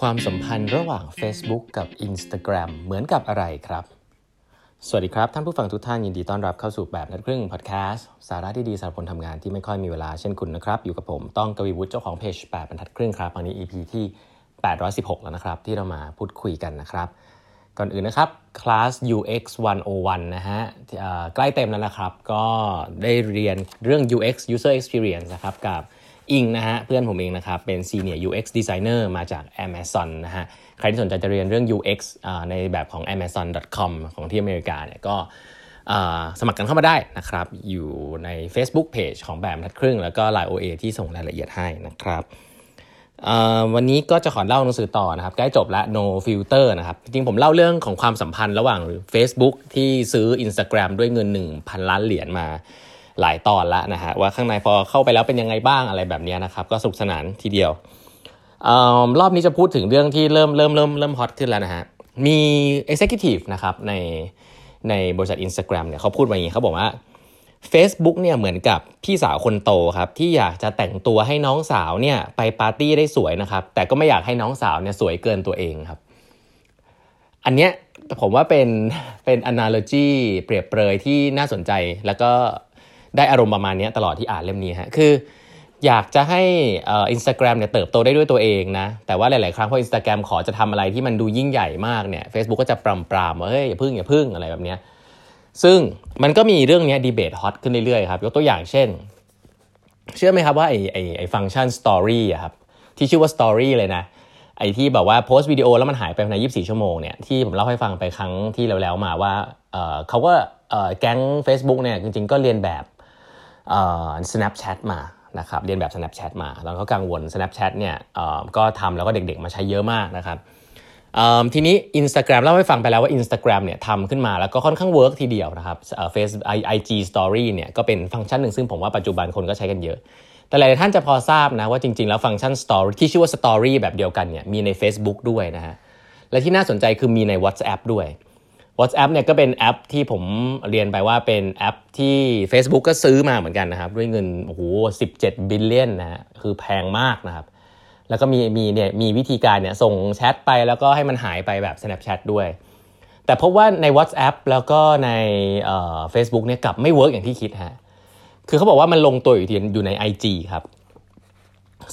ความสัมพันธ์ระหว่าง Facebook กับ Instagram เหมือนกับอะไรครับ สวัสดีครับ ท่านผู้ฟังทุกท่านยินดีต้อนรับเข้าสู่แบบนัดครึ่งพอดแคสต์สาระที่ดีสำหรับคนทำงานที่ไม่ค่อยมีเวลาเช่นคุณนะครับ อยู่กับผมต้องกวีวุฒิเจ้าของเพจ8บรรทัดครึ่งครับวันนี้ EP ที่ 816 แล้วนะครับ ที่เรามาพูดคุยกันนะครับ ก่อนอื่นนะครับคลาส UX 101 นะฮะใกล้เต็มแล้วนะครับ ก็ได้เรียนเรื่อง UX User Experience นะครับกับ อิงนะฮะเพื่อนผมเองนะครับเป็น Senior UX Designer มาจาก Amazon นะฮะใครที่สนใจจะเรียนเรื่อง UX ในแบบของ amazon.com ของที่อเมริกาเนี่ยก็สมัครกันเข้ามาได้นะครับ อยู่ใน Facebook Page ของแบบทัดครึ่ง แล้วก็ Line OA ที่ส่งรายละเอียดให้นะครับวันนี้ก็จะขอเล่าหนังสือต่อนะครับ ใกล้จบแล้ว no filter นะครับ จริงผมเล่าเรื่องของความสัมพันธ์ระหว่าง Facebook ที่ซื้อ Instagram ด้วยเงิน 1,000 ล้านเหรียญมา หลายตอนแล้วนะฮะว่าข้างในพอเข้าไปแล้วเป็นยังไงบ้างอะไรแบบนี้นะครับก็สุขสนานทีเดียวอรอบนี้จะพูดถึงเรื่องที่เริ่มเริ่มเริ่มเริ่มฮอตขึ้นแล้วนะฮะมี Executive นะครับในในบริษัท Instagram เนี่ยเขาพูดมาอย่างนี้เขาบอกว่า Facebook เนี่ยเหมือนกับพี่สาวคนโตครับที่อยากจะแต่งตัวให้น้องสาวเนี่ยไปปาร์ตี้ได้สวยนะครับแต่ก็ไม่อยากให้น้องสาวเนี่ยสวยเกินตัวเองครับ อันเนี้ยผมว่าเป็นเป็น analogy เปรียบเปรยที่น่าสนใจแล้วก็ ได้อารมณ์ประมาณนี้ตลอดที่อ่านเล่มนี้ฮะคืออยากจะให้อินสตาแกรมเนี่ยเติบโตได้ด้วยตัวเองนะ แต่ว่าหลาย ๆ ครั้งพออินสตาแกรมขอจะทำอะไรที่มันดูยิ่งใหญ่มากเนี่ยเฟซบุ๊กก็จะปรามปรามว่าเฮ้ยอย่าพึ่งอย่าพึ่งอะไรแบบนี้ซึ่งมันก็มีเรื่องนี้ debate hot ขึ้นเรื่อย ๆ ครับ ยกตัวอย่างเช่น เชื่อไหมครับว่าไอไอไอ function Story อะครับที่ชื่อว่า Story เลยนะไอที่แบบว่าโพสต์วิดีโอแล้วมันหายไปภายใน 24 ชั่วโมงเนี่ยที่ผมเล่าให้ฟังไปครั้งที่แล้วๆมาว่าเขาก็แก๊ง Facebook เนี่ยจริง ๆ ก็เลียนแบบ Snapchat มานะครับเรียนแบบ Snapchat มาแล้วก็กังวล Snapchat เนี่ยก็ทำแล้วก็เด็กๆ มาใช้เยอะมากนะครับทีนี้ Instagram เล่าให้ฟังไปแล้วว่า Instagram เนี่ยทำขึ้นมาแล้วก็ค่อนข้าง work ทีเดียวนะครับเฟซ IG Story เนี่ยก็เป็นฟังก์ชันหนึ่งซึ่งผมว่าปัจจุบันคนก็ใช้กันเยอะ แต่หลายท่านจะพอทราบนะว่าจริงๆ แล้ว function Story ที่ชื่อว่า Story แบบเดียวกันเนี่ยมีใน Facebook ด้วยนะฮะและที่น่าสนใจคือมีใน WhatsApp ด้วย WhatsApp เนี่ยก็เป็นแอปที่ผมเรียนไปว่าเป็นแอปที่ Facebook ก็ซื้อมาเหมือนกันนะครับ ด้วยเงินโอ้โห17 billion นะฮะคือแพงมากนะครับ แล้วก็มีมีเนี่ยมีวิธีการเนี่ยส่งแชทไปแล้วก็ให้มันหายไปแบบ Snapchat ด้วย แต่พบว่าใน WhatsApp แล้วก็ในเฟซบุ๊กเนี่ยกลับไม่ work อย่างที่คิดฮะคือเขาบอกว่ามันลงตัวอยู่ที่อยู่ใน IG ครับ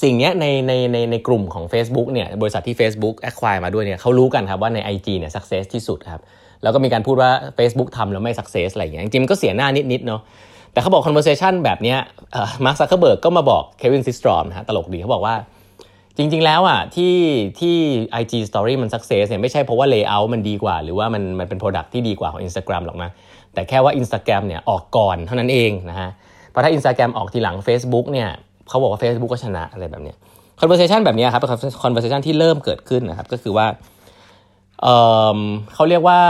สิ่งนี้ในในในในกลุ่มของ Facebook เนี่ยบริษัทที่ Facebook acquire มาด้วยเนี่ยเขารู้กันครับว่าใน IG เนี่ย success ที่สุดครับ แล้วก็มีการพูดว่า Facebook ทำแล้วไม่ success อะไรอย่างเงี้ยจริงๆก็เสียหน้านิดๆเนาะแต่เขาบอก conversation แบบเนี้ยมาร์คซักเคเบิร์กก็มาบอกเควินซิสตรอมนะฮะตลกดีเขาบอกว่าจริง ๆ แล้วอะที่ที่ IG Story มัน success เนี่ยไม่ใช่เพราะว่า layout มันดีกว่า หรือว่ามันมันเป็น product ที่ดีกว่าของ Instagram หรอกนะแต่แค่ว่า Instagram เนี่ยออกก่อนเท่านั้นเองนะฮะเพราะถ้า Instagram ออกทีหลัง Facebook เนี่ยเขาบอกว่า Facebook ก็ชนะอะไรแบบเนี้ย conversation แบบนี้ครับเป็น conversation ที่เริ่มเกิดขึ้นนะครับก็คือว่า เขาเรียกว่า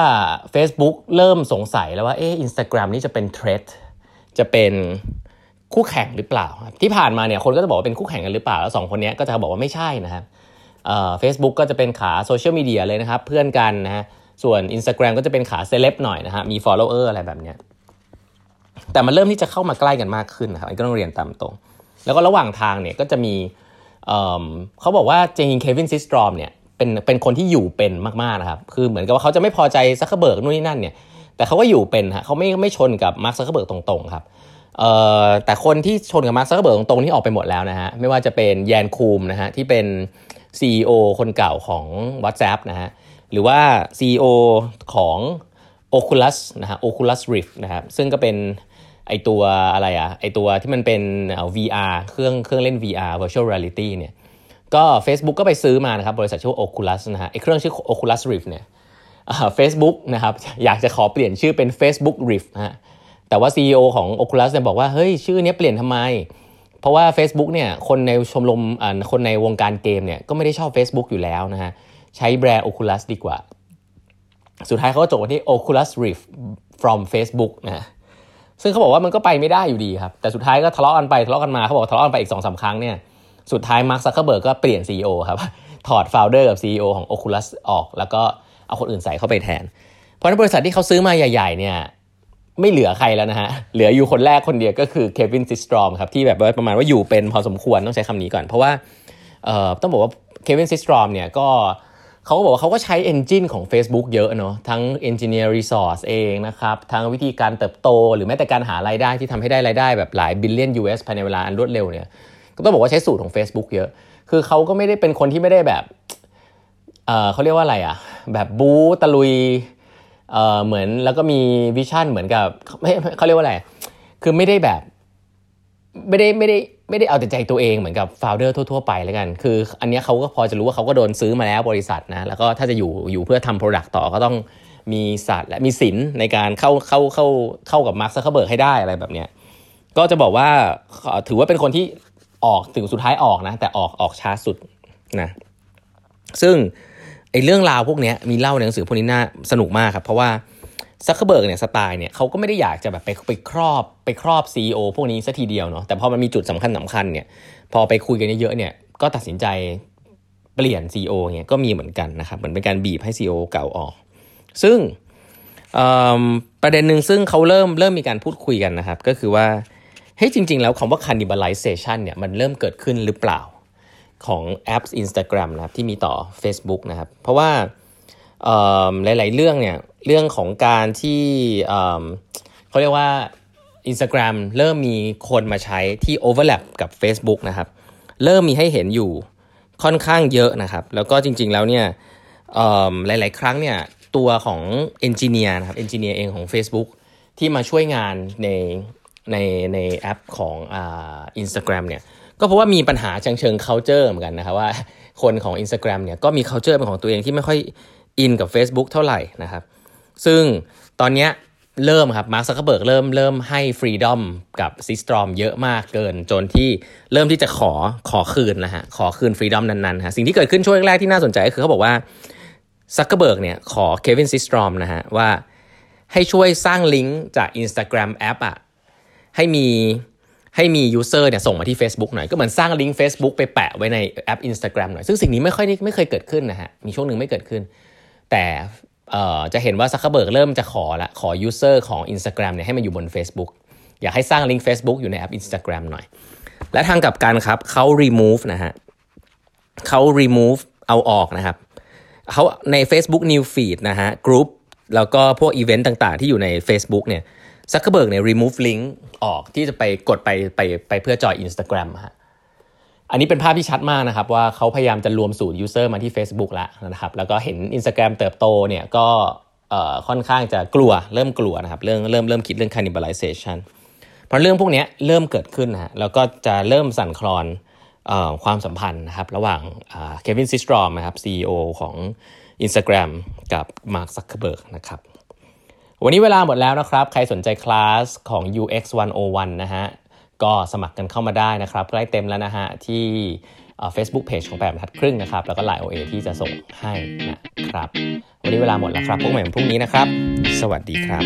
Facebook เริ่มสงสัยแล้วว่าเอออินสตาแกรมนี่จะเป็น threat จะเป็นคู่แข่งหรือเปล่า ที่ผ่านมาเนี่ยคนก็จะบอกว่าเป็นคู่แข่งกันหรือเปล่า แล้วสองคนนี้ก็จะบอกว่าไม่ใช่นะครับเฟซบุ๊กก็จะเป็นขา social media เลยนะครับ เพื่อนกันนะฮะส่วน Instagram ก็จะเป็นขาเซเลบหน่อยนะฮะมี follower อะไรแบบเนี้ยแต่มันเริ่มที่จะเข้ามาใกล้กันมากขึ้นนะครับอันก็ต้องเรียนตามตรง แล้วก็ระหว่างทางเนี่ยก็จะมีเขาบอกว่าจริงๆเควินซิสตรอมเนี่ย เป็นเป็นคนที่อยู่เป็นมากๆนะครับ คือเหมือนกับว่าเขาจะไม่พอใจซักเคเบิร์กนู่นนี่นั่นเนี่ยแต่เขาก็อยู่เป็นฮะเขาไม่ไม่ชนกับมาร์คซักเคเบิร์กตรงๆครับเอ่อแต่คนที่ชนกับมาร์คซักเคเบิร์กตรงๆที่ออกไปหมดแล้วนะฮะไม่ว่าจะเป็นแยนคูมนะฮะที่เป็น CEO คนเก่าของ WhatsApp นะฮะหรือว่า CEO ของ Oculus นะฮะ Oculus Rift นะครับซึ่งก็เป็นไอตัวอะไรอะไอตัวที่มันเป็น VR เครื่องเครื่องเล่น VR virtual reality เนี่ย ก็ Facebook ก็ไปซื้อมานะครับ บริษัทชื่อ Oculus นะฮะไอเครื่องชื่อ Oculus Rift เนี่ยเฟซบุ๊กนะครับอยากจะขอเปลี่ยนชื่อเป็น Facebook Rift ฮะแต่ว่า CEO ของ Oculus เนี่ยบอกว่า เฮ้ย ชื่อนี้เปลี่ยนทำไม เพราะว่า Facebook เนี่ยคนในชมรมคนในวงการเกมเนี่ยก็ไม่ได้ชอบ Facebook อยู่แล้วนะฮะใช้แบรนด์ Oculus ดีกว่า สุดท้ายเขาก็จบที่ Oculus Rift from Facebook นะซึ่งเขาบอกว่ามันก็ไปไม่ได้อยู่ดีครับแต่สุดท้ายก็ทะเลาะกันไปทะเลาะกันมาเขาบอกทะเลาะกันไปอีกสองสามครั้งเนี่ย สุดท้ายมาร์คซักเคเบิร์กก็เปลี่ยน CEO ครับ ถอด founder กับ CEO ของ Oculus ออก แล้วก็เอาคนอื่นใส่เข้าไปแทน เพราะในบริษัทที่เขาซื้อมาใหญ่ ๆ เนี่ยไม่เหลือใครแล้วนะฮะ เหลืออยู่คนแรกคนเดียวก็คือเควินซิสตรอมครับ ที่แบบว่าประมาณว่าอยู่เป็นพอสมควรต้องใช้คำนี้ก่อน เพราะว่าต้องบอกว่าเควินซิสตรอมเนี่ยก็เขาก็บอกว่าเขาก็ใช้ engine ของ Facebook เยอะเนาะทั้ง engineer resource เองนะครับ ทั้งวิธีการเติบโต หรือแม้แต่การหารายได้ที่ทำให้ได้รายได้แบบหลาย billion US ภายในเวลาอันรวดเร็วเนี่ย ก็ต้องบอกว่าใช้สูตรของ Facebook เยอะ คือเขาก็ไม่ได้เป็นคนที่ไม่ได้แบบเขาเรียกว่าอะไรอะแบบบู๊ตะลุยเหมือนแล้วก็มี vision เหมือนกับไม่เขาเรียกว่าอะไร คือไม่ได้แบบไม่ได้ไม่ได้ไม่ได้เอาแต่ใจตัวเองเหมือนกับ founder ทั่วๆไปแล้วกัน คืออันนี้เขาก็พอจะรู้ว่าเขาก็โดนซื้อมาแล้วบริษัทนะ แล้วก็ถ้าจะอยู่อยู่เพื่อทำ product ต่อก็ต้องมีศาสตร์และมีศิลป์ในการเข้าเข้าเข้าเข้ากับมาร์คซักเคเบิร์กให้ได้อะไรแบบเนี้ย ก็จะบอกว่าถือว่าเป็นคนที่ ออกถึงสุดท้ายออกนะ แต่ออกออกช้าสุดนะซึ่งไอ้เรื่องราวพวกนี้มีเล่าในหนังสือพวกนี้น่าสนุกมากครับเพราะว่าซักเคเบิร์กเนี่ยสไตล์เนี่ยเขาก็ไม่ได้อยากจะแบบไปไปครอบไปครอบ CEO พวกนี้ซะทีเดียวเนาะแต่พอมันมีจุดสำคัญสำคัญเนี่ยพอไปคุยกันเยอะๆเนี่ยก็ตัดสินใจเปลี่ยน CEO เนี่ยก็มีเหมือนกันนะครับเหมือนเป็นการบีบให้ CEO เก่าออก ซึ่งประเด็นหนึ่งซึ่งเขาเริ่มเริ่มมีการพูดคุยกันนะครับ ก็คือว่า เฮ้ยจริง ๆ แล้วคำว่า cannibalization เนี่ยมันเริ่มเกิดขึ้นหรือเปล่าของแอป Instagram นะครับที่มีต่อ Facebook นะครับ เพราะว่าหลาย ๆ เรื่องเนี่ยเรื่องของการที่เขาเรียกว่า Instagram เริ่มมีคนมาใช้ที่ overlap กับ Facebook นะครับ เริ่มมีให้เห็นอยู่ค่อนข้างเยอะนะครับ แล้วก็จริง ๆ แล้วเนี่ยหลาย ๆ ครั้งเนี่ยตัวของเอนจิเนียร์นะครับเอนจิเนียร์เองของ Facebook ที่มาช่วยงานใน ในในแอปของอ่าอินสตาแกรมเนี่ยก็เพราะว่ามีปัญหาเชิงเชิง culture เหมือนกันนะครับว่าคนของ Instagram เนี่ยก็มี culture เป็นของตัวเองที่ไม่ค่อยอินกับ Facebook เท่าไหร่นะครับ ซึ่งตอนนี้เริ่มครับมาร์คซักเคเบิร์กเริ่มเริ่มให้ freedom กับซิสตรอมเยอะมากเกิน จนที่เริ่มที่จะขอขอคืนนะฮะขอคืน freedom นั้นๆฮะสิ่งที่เกิดขึ้นช่วงแรกที่น่าสนใจก็คือเขาบอกว่าซักเคเบิร์กเนี่ยขอเควินซิสตรอมนะฮะว่าให้ช่วยสร้างลิงก์จาก Instagram แอปอะ ให้มีให้มี user เนี่ยส่งมาที่ Facebook หน่อย ก็เหมือนสร้างลิงก์ Facebook ไปแปะไว้ในแอป Instagram หน่อย ซึ่งสิ่งนี้ไม่ค่อยไม่เคยเกิดขึ้นนะฮะ มีช่วงหนึ่งไม่เกิดขึ้น แต่จะเห็นว่าซักเคเบิร์กเริ่มจะขอละขอ user ของ Instagram เนี่ยให้มันอยู่บน Facebook อยากให้สร้างลิงก์ Facebook อยู่ในแอป Instagram หน่อย และทางกลับกันครับเขา remove นะฮะเขา remove เอาออกนะครับเขาใน Facebook New Feed นะฮะกรุ๊ปแล้วก็พวกอีเวนต์ต่างๆ ที่อยู่ใน Facebook เนี่ย ซักเคเบิร์กเนี่ย remove link ออกที่จะไปกดไปไปไปเพื่อจอย Instagram ฮะอันนี้เป็นภาพที่ชัดมากนะครับ ว่าเขาพยายามจะรวมศูนย์ user มาที่ Facebook แล้วนะครับ แล้วก็เห็น Instagram เติบโตเนี่ยก็ค่อนข้างจะกลัวเริ่มกลัวนะครับ เรื่องเริ่มเริ่มคิดเรื่อง cannibalization เพราะเรื่องพวกนี้เริ่มเกิดขึ้นนะฮะแล้วก็จะเริ่มสั่นคลอนความสัมพันธ์นะครับ ระหว่างเควินซิสตรอมนะครับ CEO ของ Instagram กับมาร์คซักเคเบิร์กนะครับ วันนี้เวลาหมดแล้วนะครับ ใครสนใจคลาสของ UX 101 นะฮะ ก็สมัครกันเข้ามาได้นะครับใกล้เต็มแล้วนะฮะ ที่เฟซบุ๊กเพจของแปดบรรทัดครึ่งนะครับ แล้วก็ LINE OA ที่จะส่งให้นะครับ วันนี้เวลาหมดแล้วครับพบกันใหม่พรุ่งนี้นะครับ สวัสดีครับ